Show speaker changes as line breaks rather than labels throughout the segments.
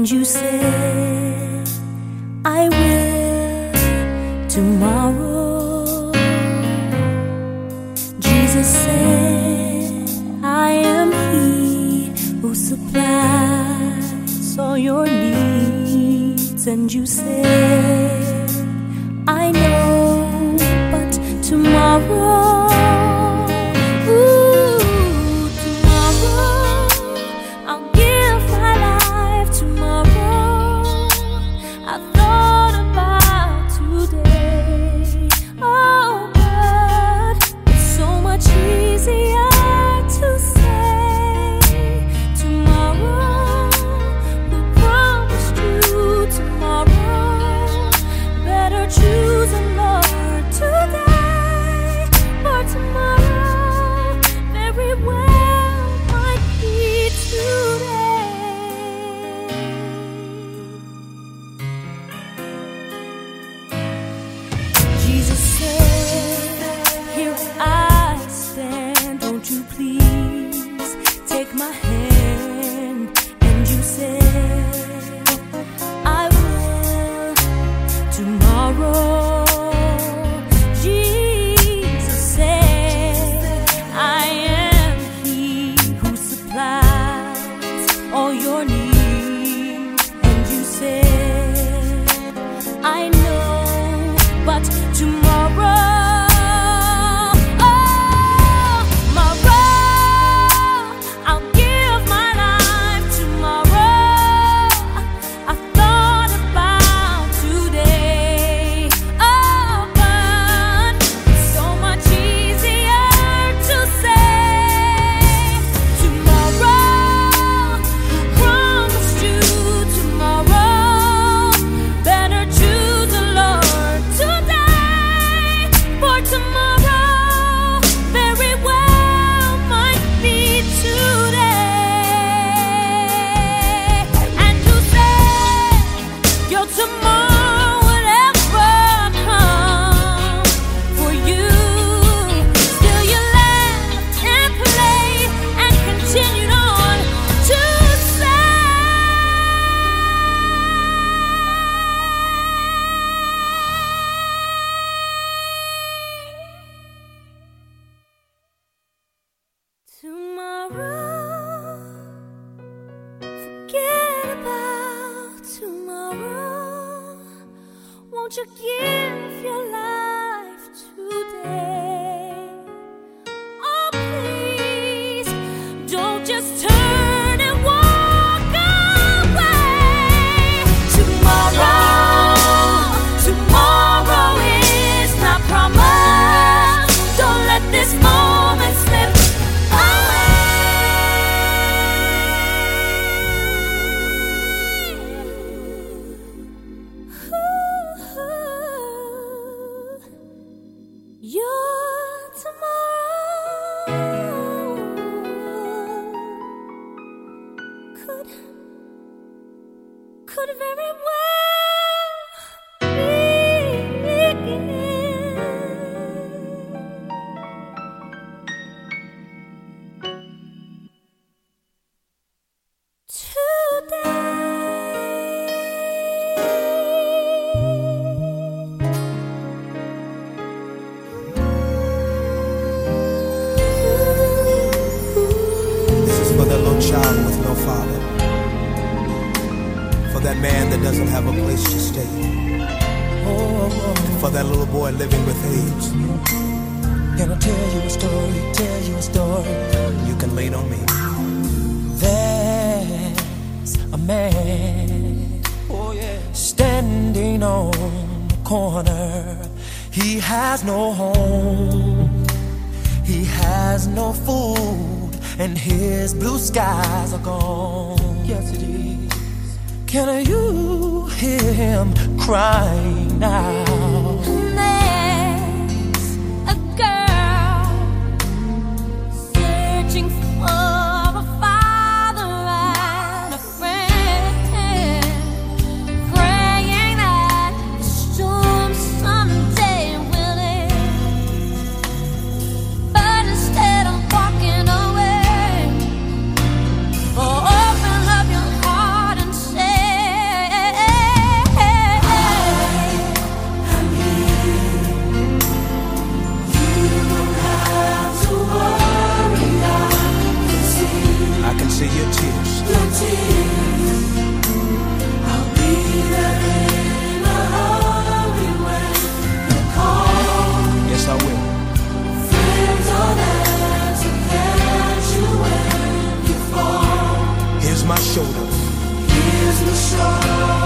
and you said. on
the corner. He has no home, he has no food, and his blue skies are gone. Yes, it is. Can you hear him crying
now? shoulder.
Here's the shoulder.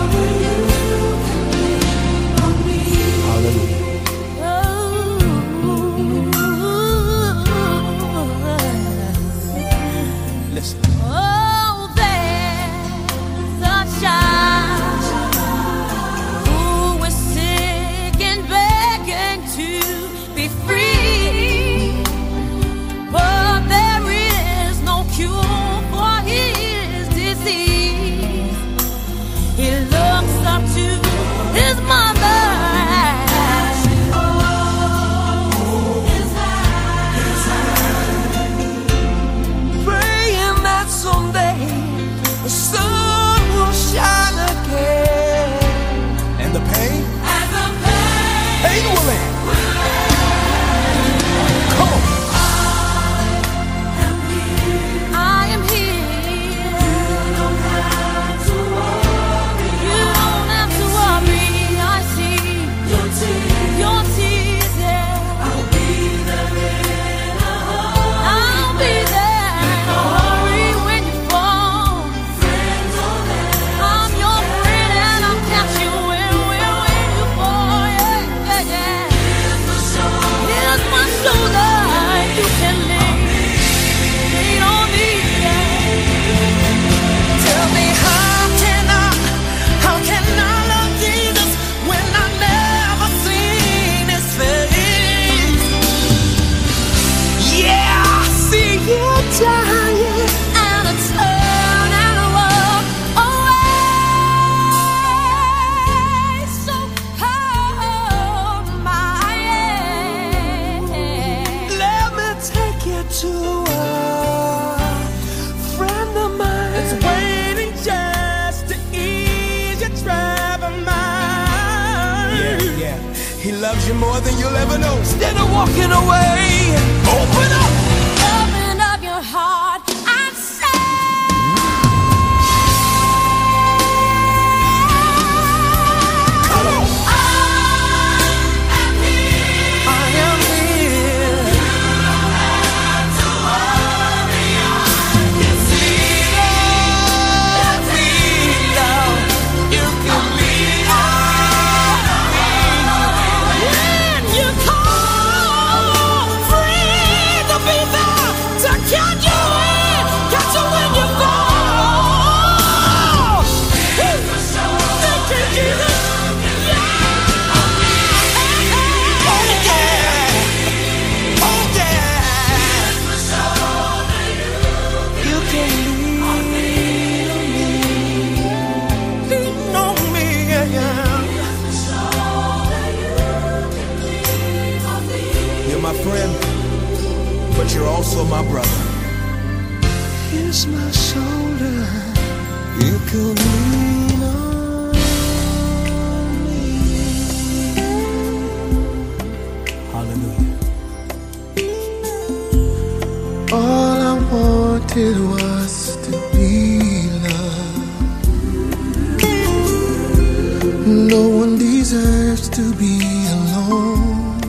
alone.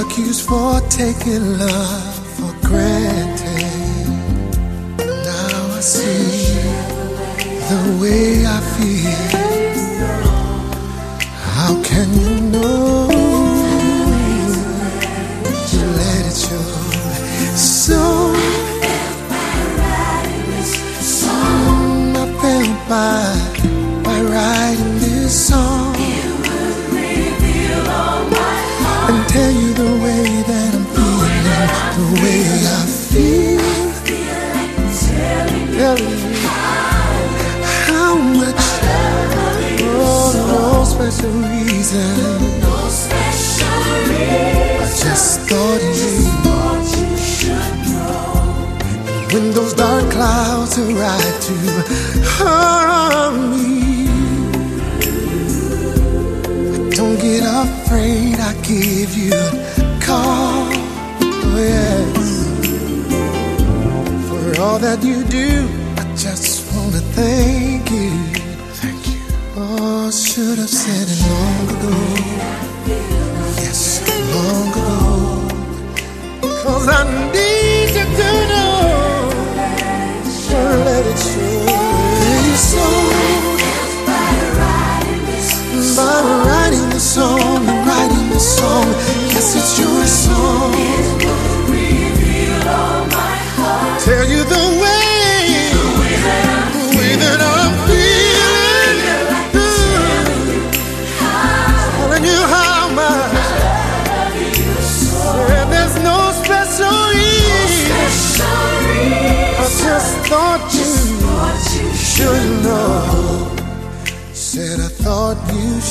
Accused for taking love for granted. Now I see the way I feel. How can you know? Reason.
No special reason.
I just thought you.
Thought you should know.
When those dark clouds arrive to harm me, don't get afraid. I give you a call. Oh yes, for all that you do, I just wanna thank you. I should have said it long ago. Yes, long ago. Cause I need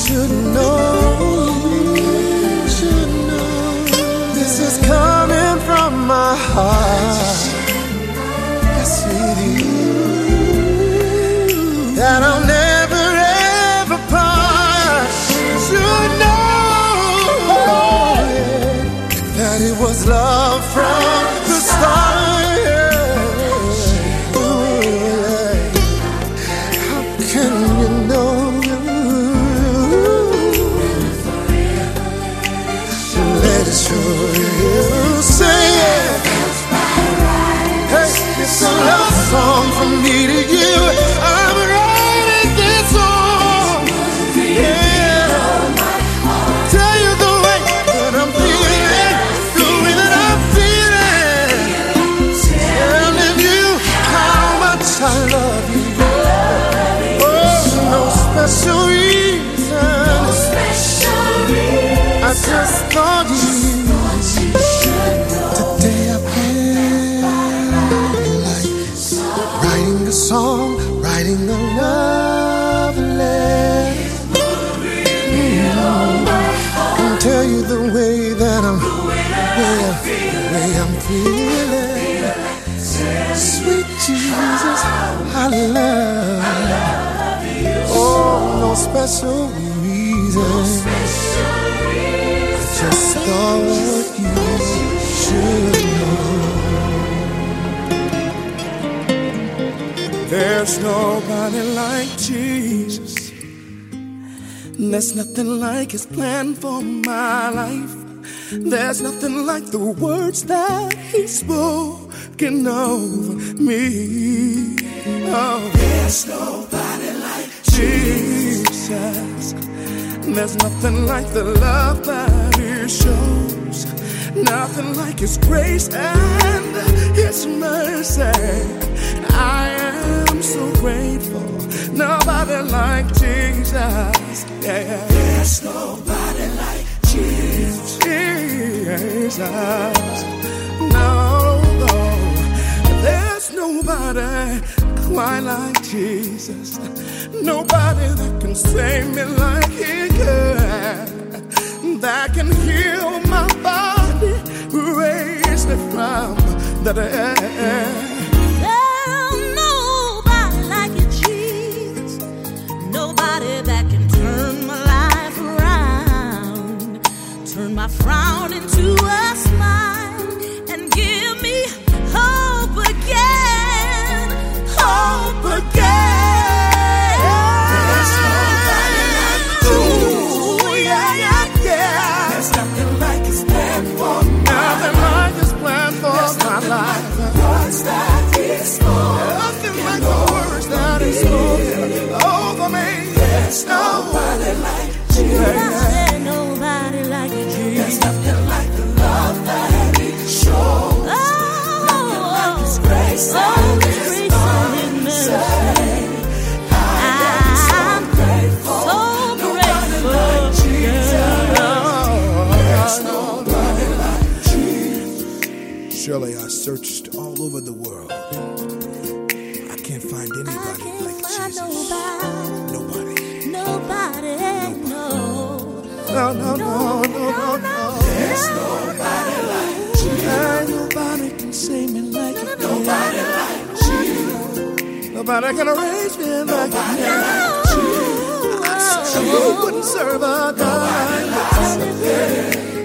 should know. This is coming from my heart. Oh, no special reason. I just thought you should know. There's nobody like Jesus. There's nothing like his plan for my life. There's nothing like the words that he's spoken over me. Oh, there's nobody like Jesus. There's nothing like the love that he shows. Nothing like his grace and his mercy. I am so grateful. Nobody like Jesus. Yeah. There's nobody like Jesus. Jesus. No, no. There's nobody quite like Jesus. Nobody that can save me like He can. That can heal my body, raise me from the dead.
There's nobody like Jesus. Nobody that can turn my life around, turn my frown into a smile,
There's nobody like Nobody,
nobody like you, Jesus.
There's nothing like the love that he showed.
Oh,
His oh, grace
oh,
and
His
his
grace and His mercy. I'm so ah, grateful.
There's nobody like Jesus. Surely I searched all over the world. I can't find
I
anybody
can't
like
find
Jesus.
nobody, no,
no, no, no, no. no. There's nobody like you. and Nobody can save me like you. Nobody like you. Nobody can arrange me like you. Nobody like
You, I said
You wouldn't serve a God.
Nobody like you.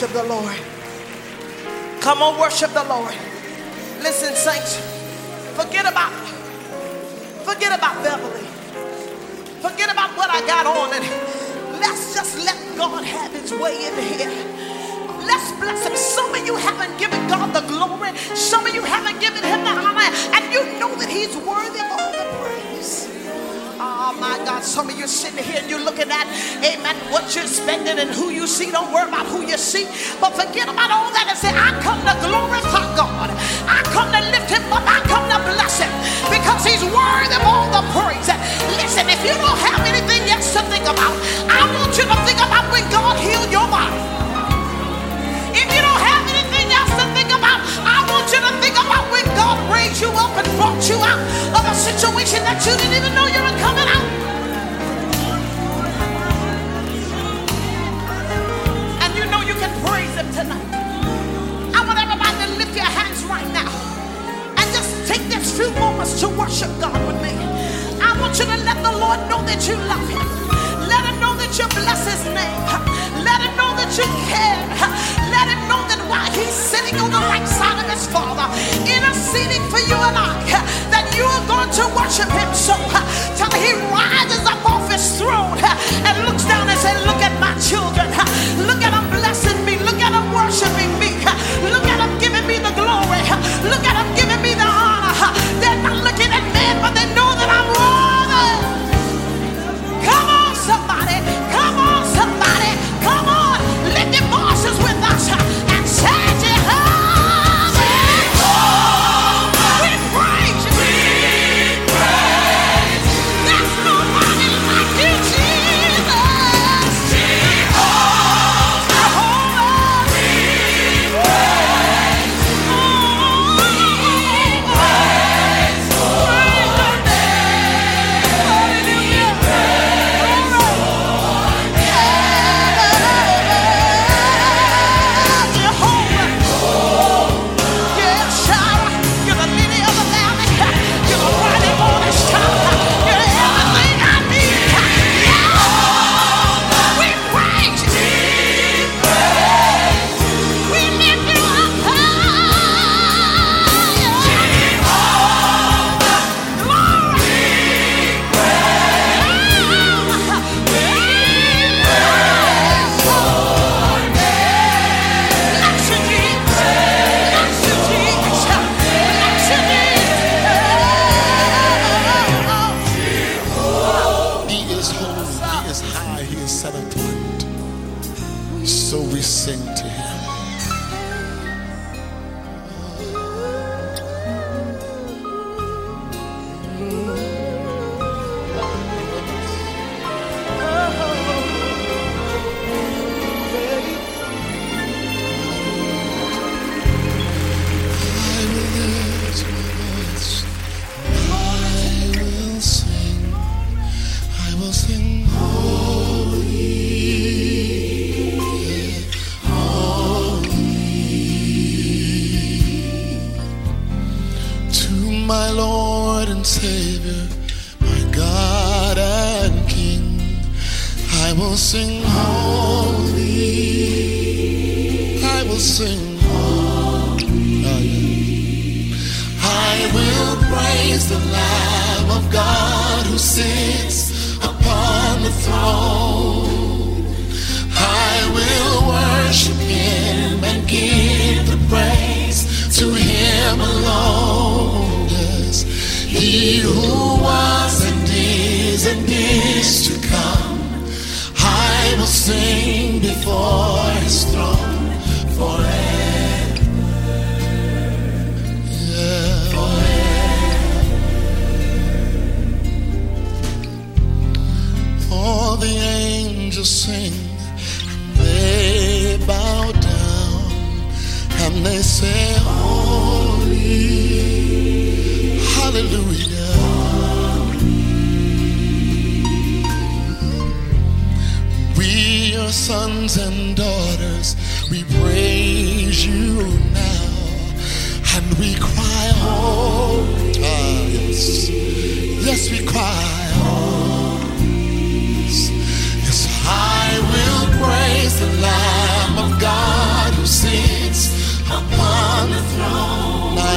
Worship the Lord. Come on, worship the Lord. Listen, saints, forget about forget about Beverly. Forget about what I got on and let's just let God have his way in here. Let's bless him. Some of you haven't given God the glory. Some of you haven't given him the honor. And you know that he's worthy Oh my God, some of you sitting here and you're looking at, amen, what you're spending and who you see. Don't worry about who you see, but forget about all that and say, I come to glorify God. I come to lift him up. I come to bless him because he's worthy of all the praise. Listen, if you don't have anything else to think about, I want you to think about when God healed your body. You up and brought you out of a situation that you didn't even know you were coming out. And you know you can praise Him tonight. I want everybody to lift your hands right now and just take this few moments to worship God with me. I want you to let the Lord know that you love Him. Let Him know that you bless His name. Let Him know that you care. Let Him know while He's sitting on the right side of His Father, interceding for you and I, that you are going to worship Him so till He rises up off His throne and looks down and says, Look at my children. Look at them blessing me. Look at them worshiping me. Look at them giving me the glory. Look at them giving me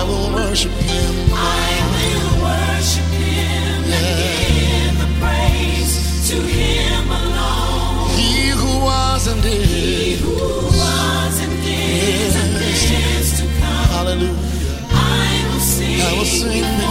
I will worship Him. I will worship Him yeah. the praise to Him alone. He who was and is. He who was and is, yes. and is to come. Hallelujah. I will sing. I will sing.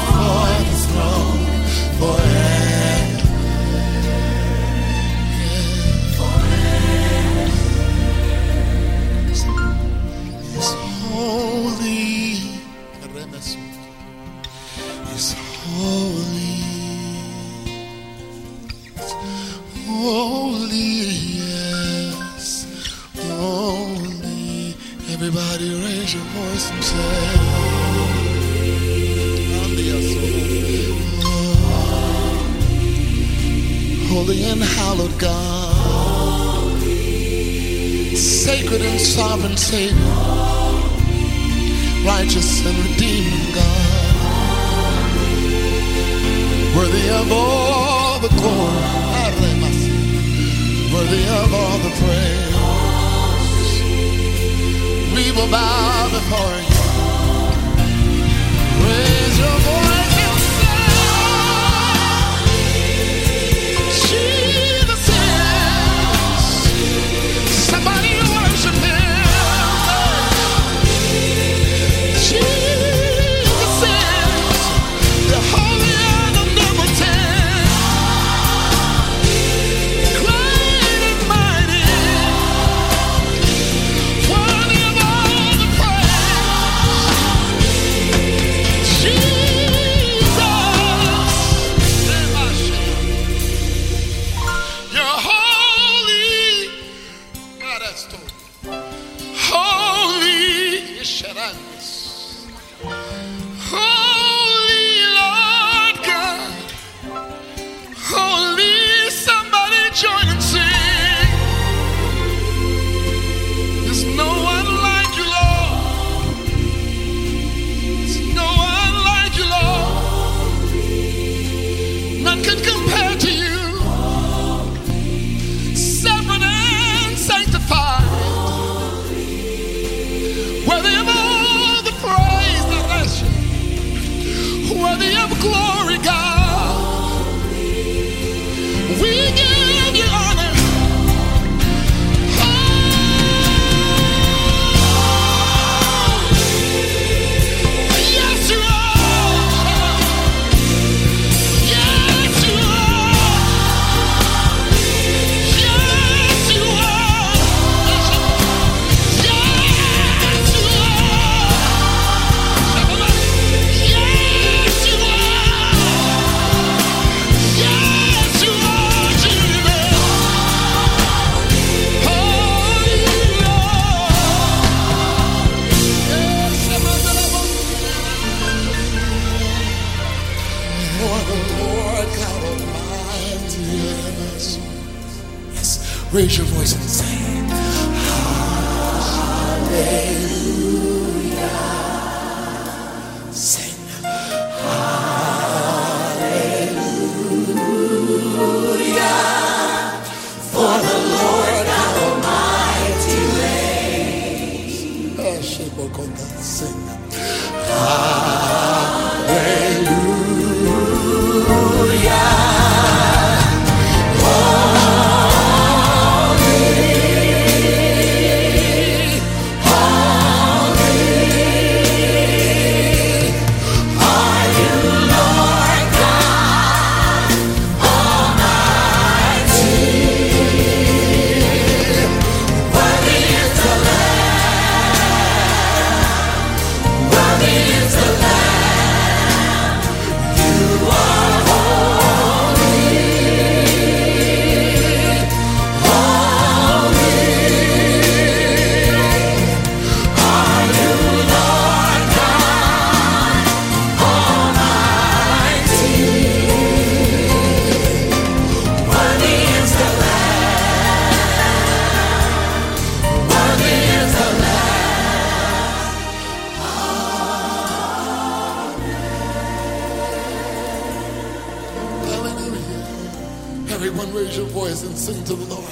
Everyone raise your voice and sing to the Lord.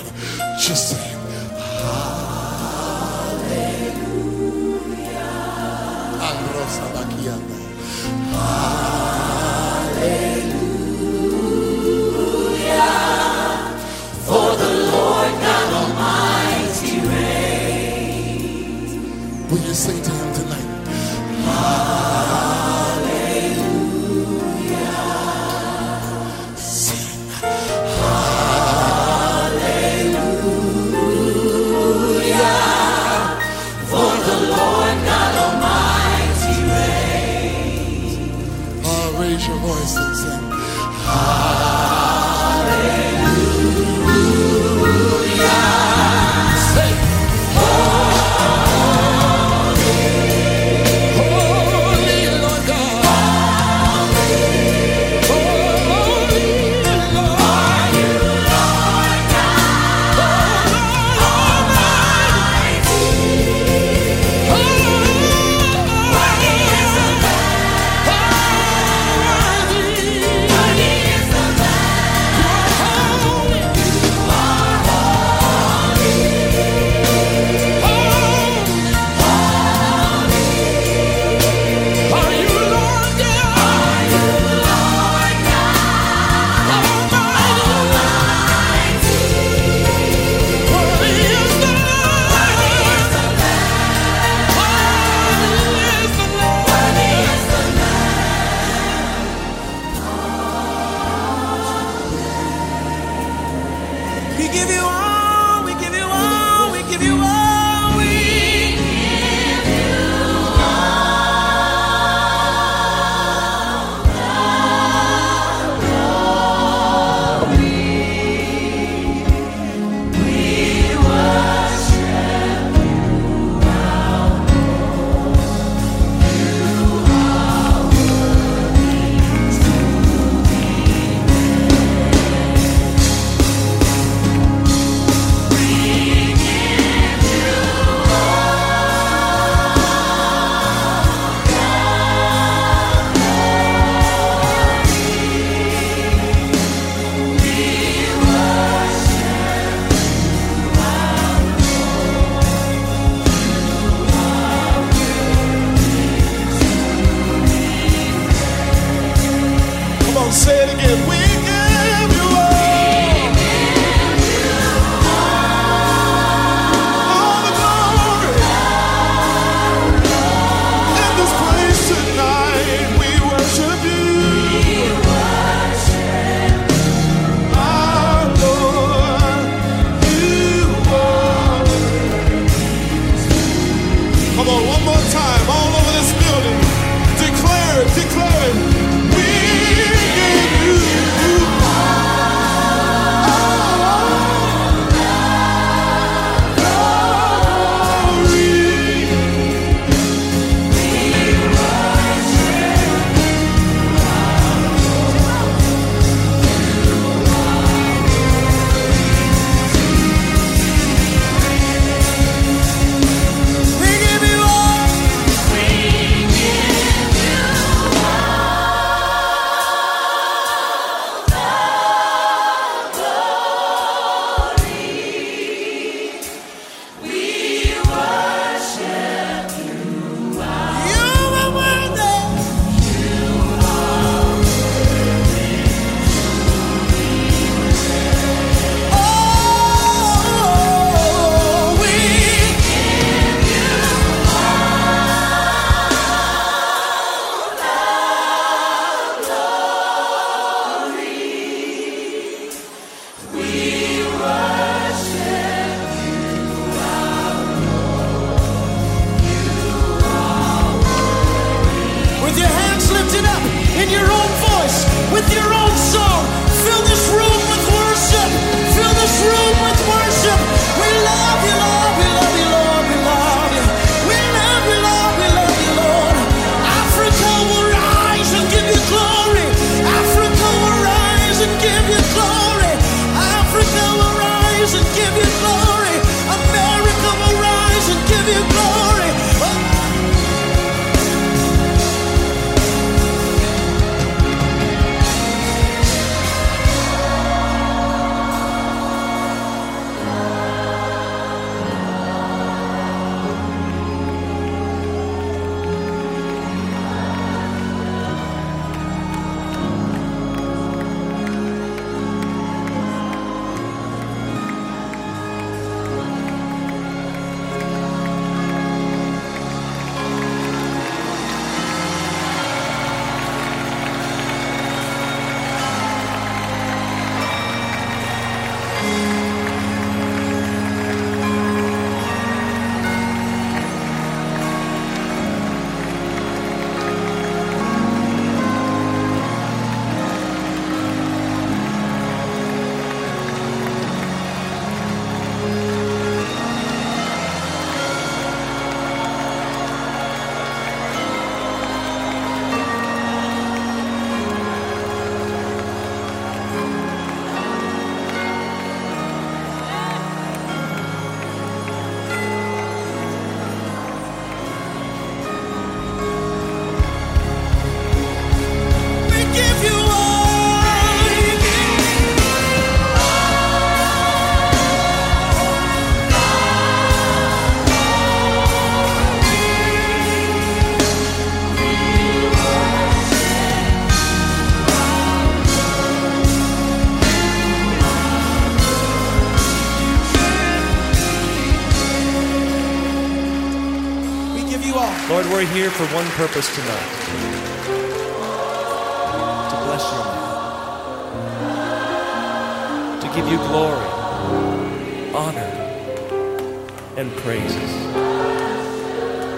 Just sing. Hallelujah. Hallelujah. For the Lord God Almighty. Will you sing
to we're here for one purpose tonight. To bless your name, to give you glory, honor, and praises,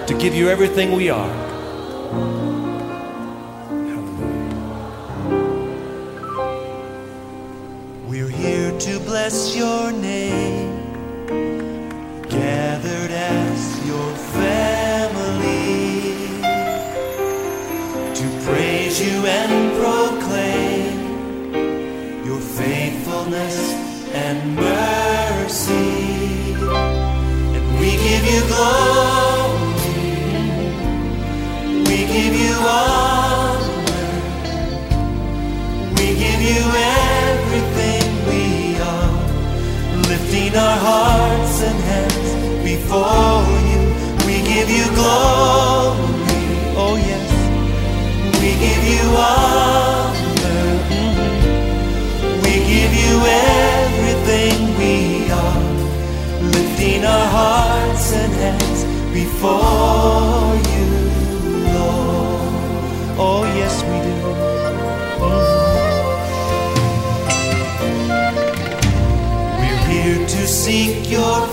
to give you everything we are.
To praise you and proclaim your faithfulness and mercy. And we give you glory, we give you honor. We give you everything we are, lifting our hearts and hands before you. We give you glory, oh yes. We give you honor, we give you everything we are, lifting our hearts and hands before you, Lord. Oh yes, we do. We're here to seek your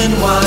reason why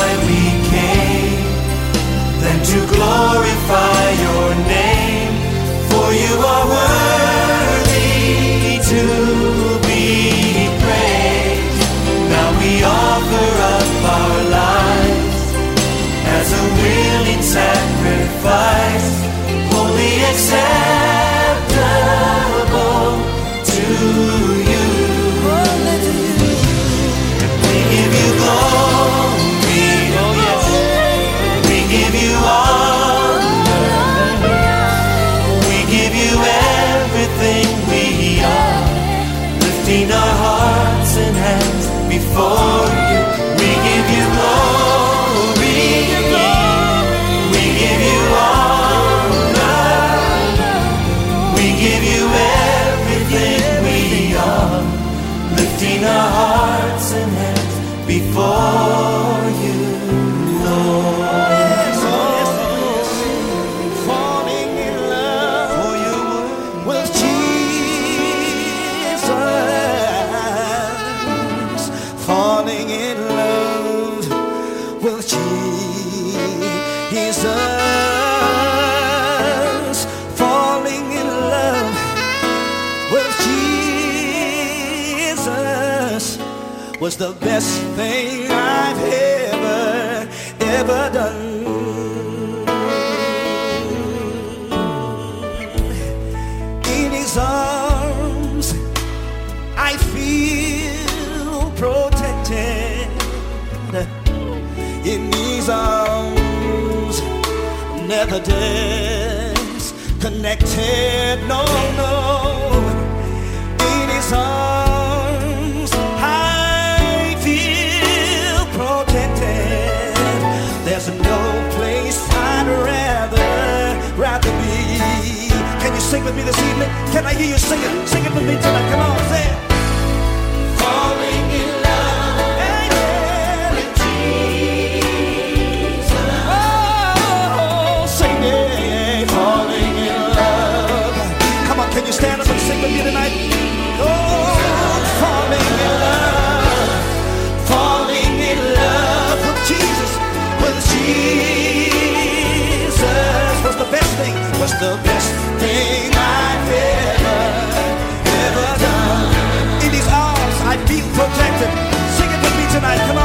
with me this evening? Can I hear you sing it? Sing it with me tonight. Come on, say it. Falling in love hey, yeah. with Jesus. Oh, sing it. Falling in love. Come on, can you stand up and sing with me tonight? Oh, falling in love. Falling in love with Jesus. With Jesus was the best thing. Was the best tonight. Come on.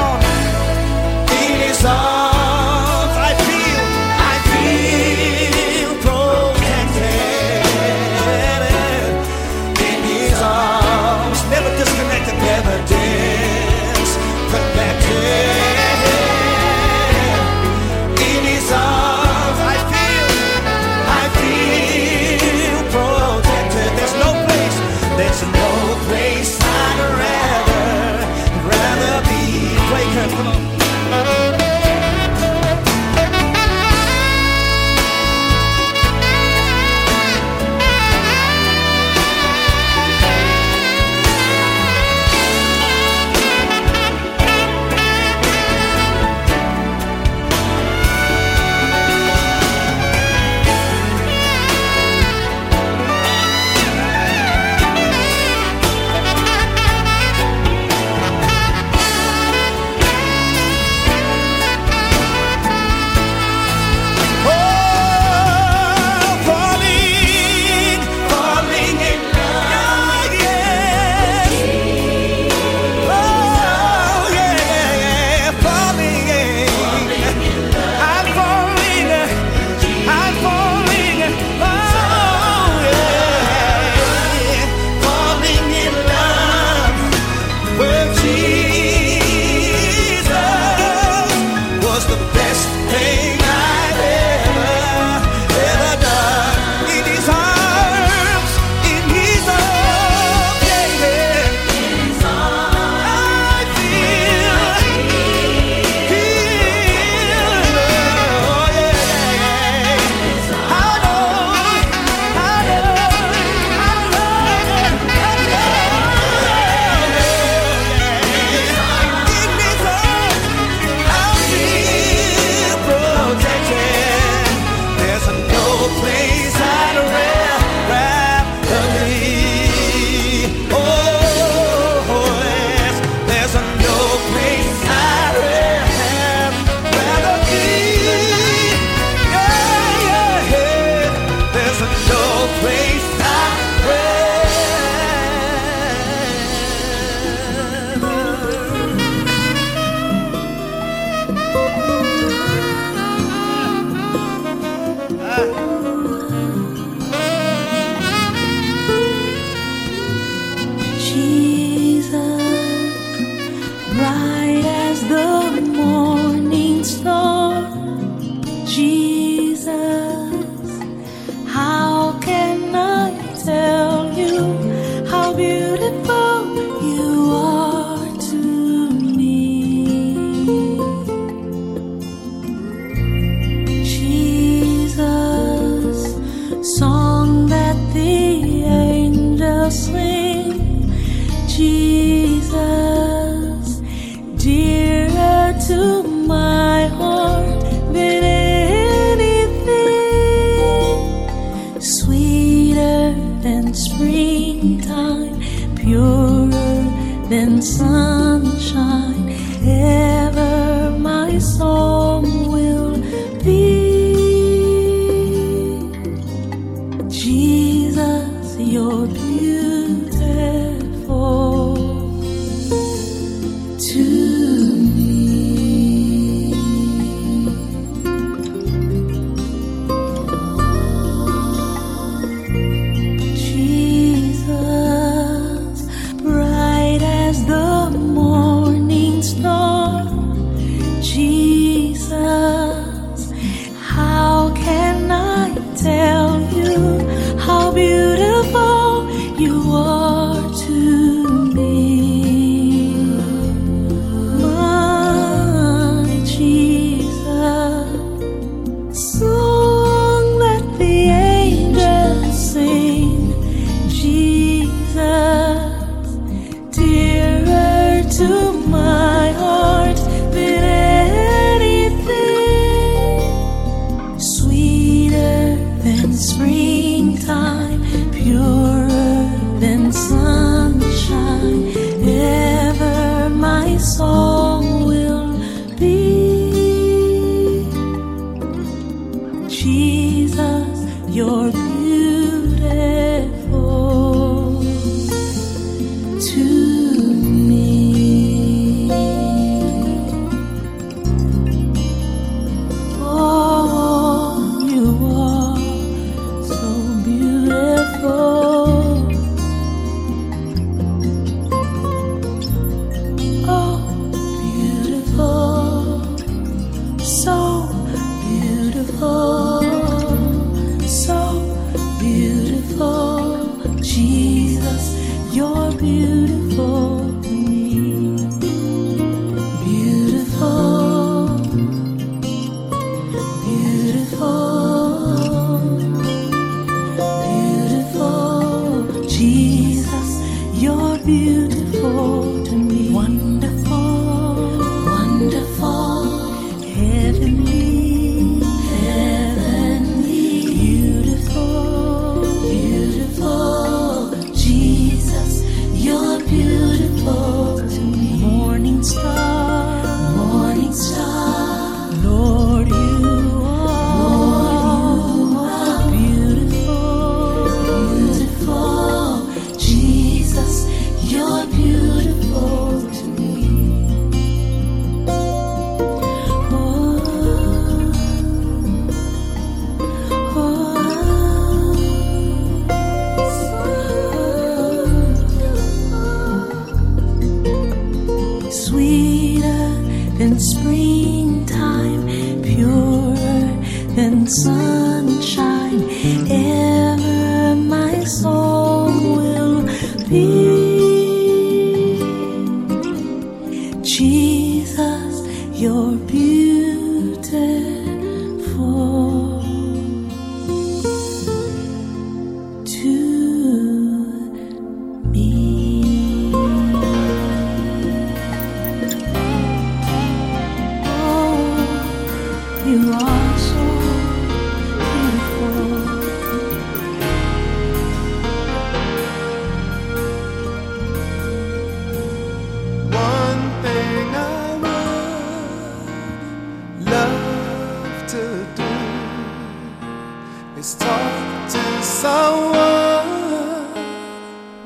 Is tough to someone.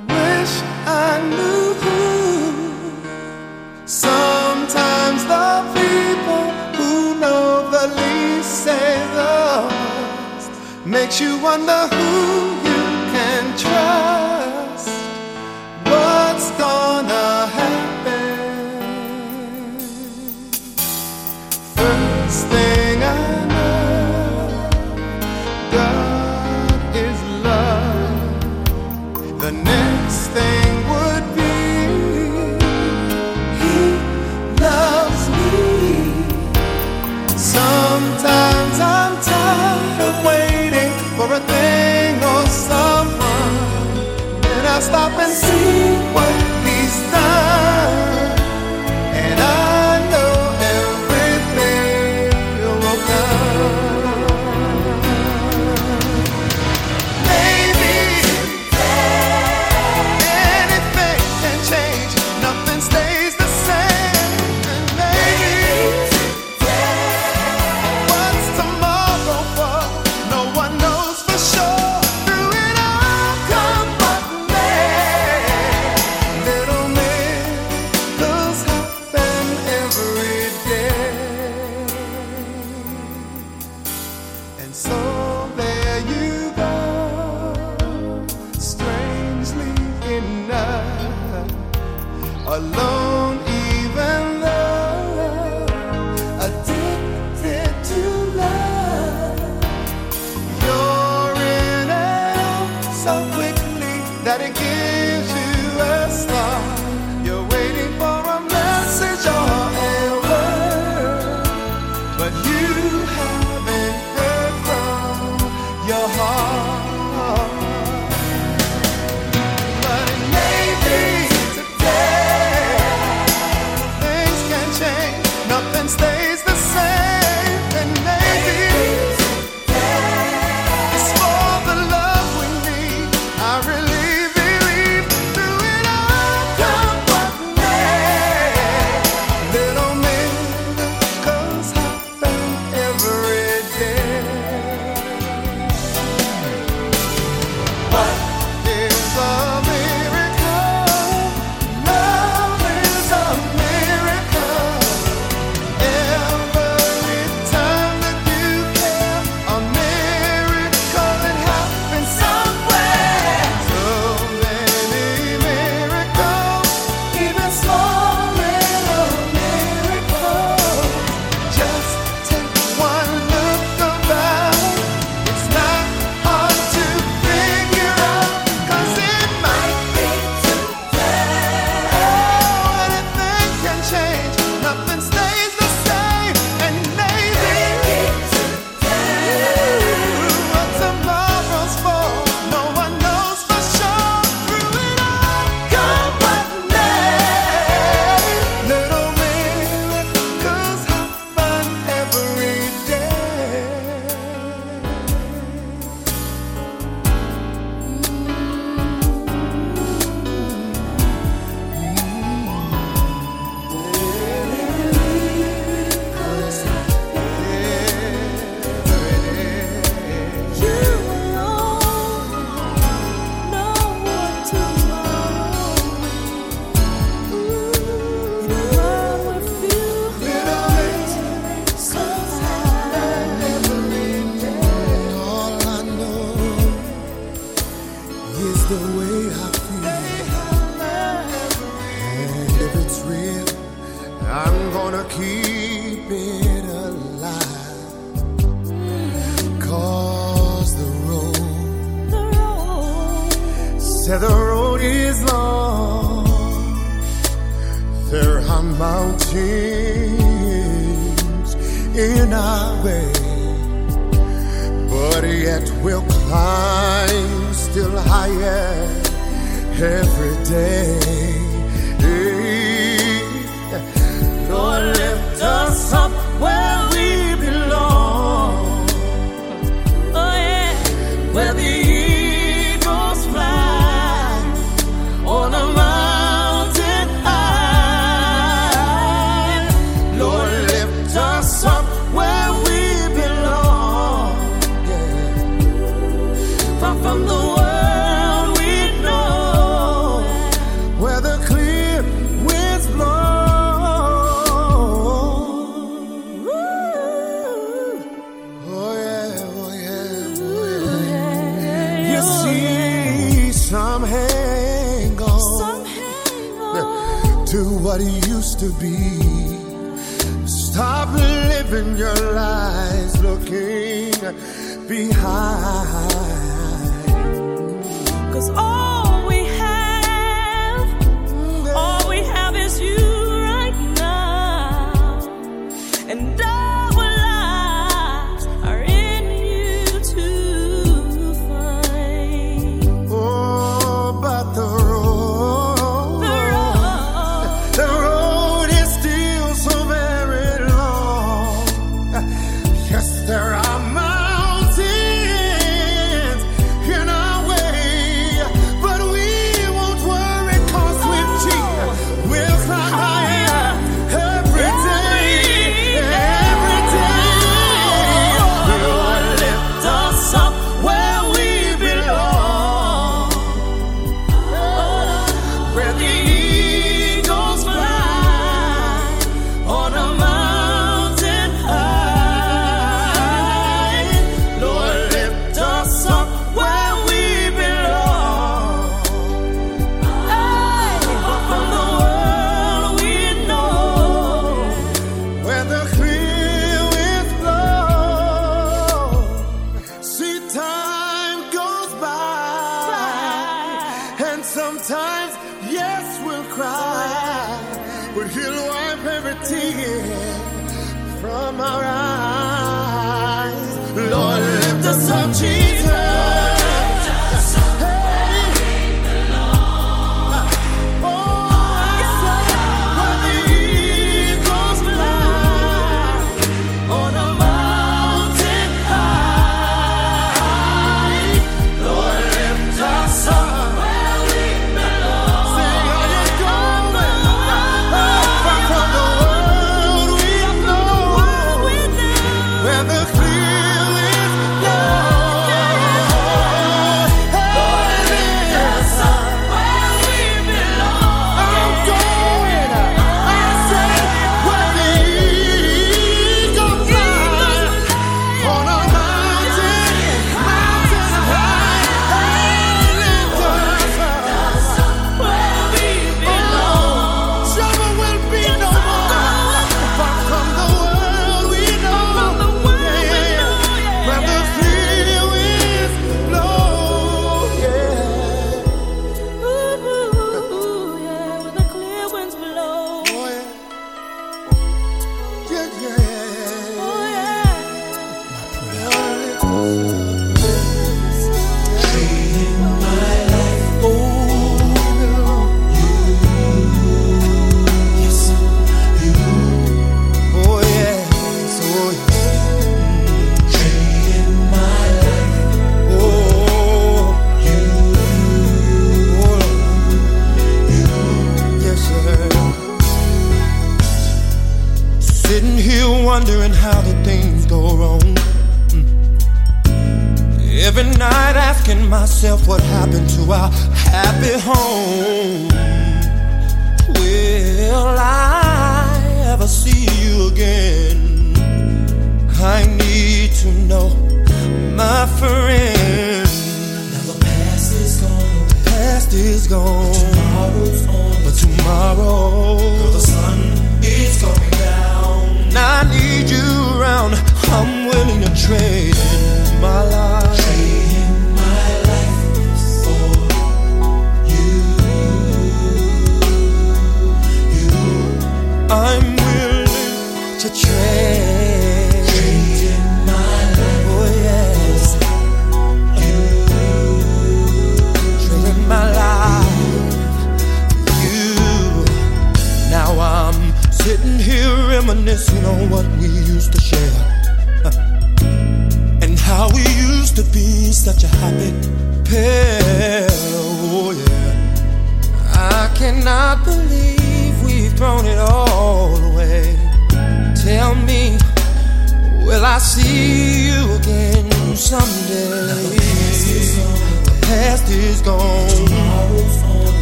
Wish I knew. Who. Sometimes the people who know the least say the most. Makes you wonder who.
reminiscing on what we used to share and how we used to be such a happy pair. Oh, yeah. I cannot believe we've thrown it all away. Tell me, will I see you again someday? The past is gone,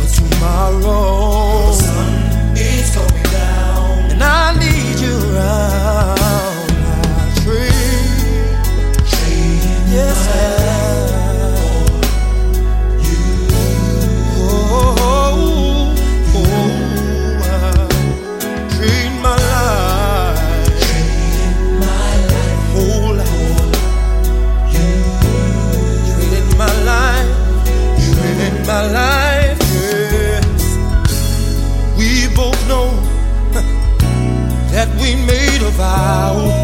but tomorrow, the sun is
tomorrow
yes, carnaval.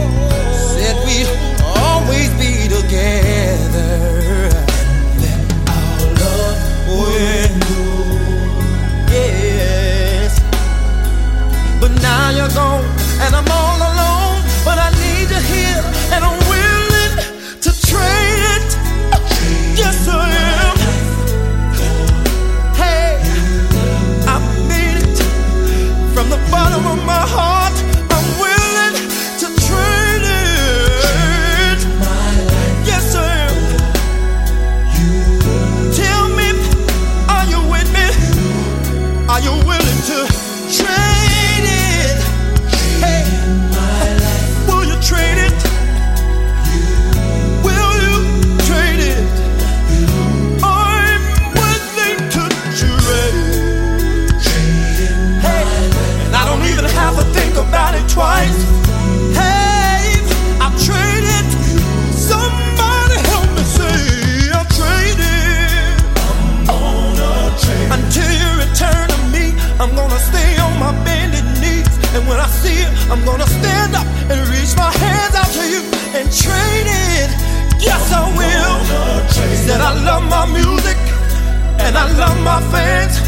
Said I love my music and I love my fans,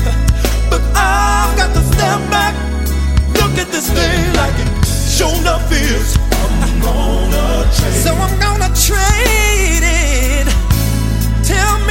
but I've got to step back. Look at this thing like it sure enough is. I'm gonna trade. So I'm gonna trade it. Tell me.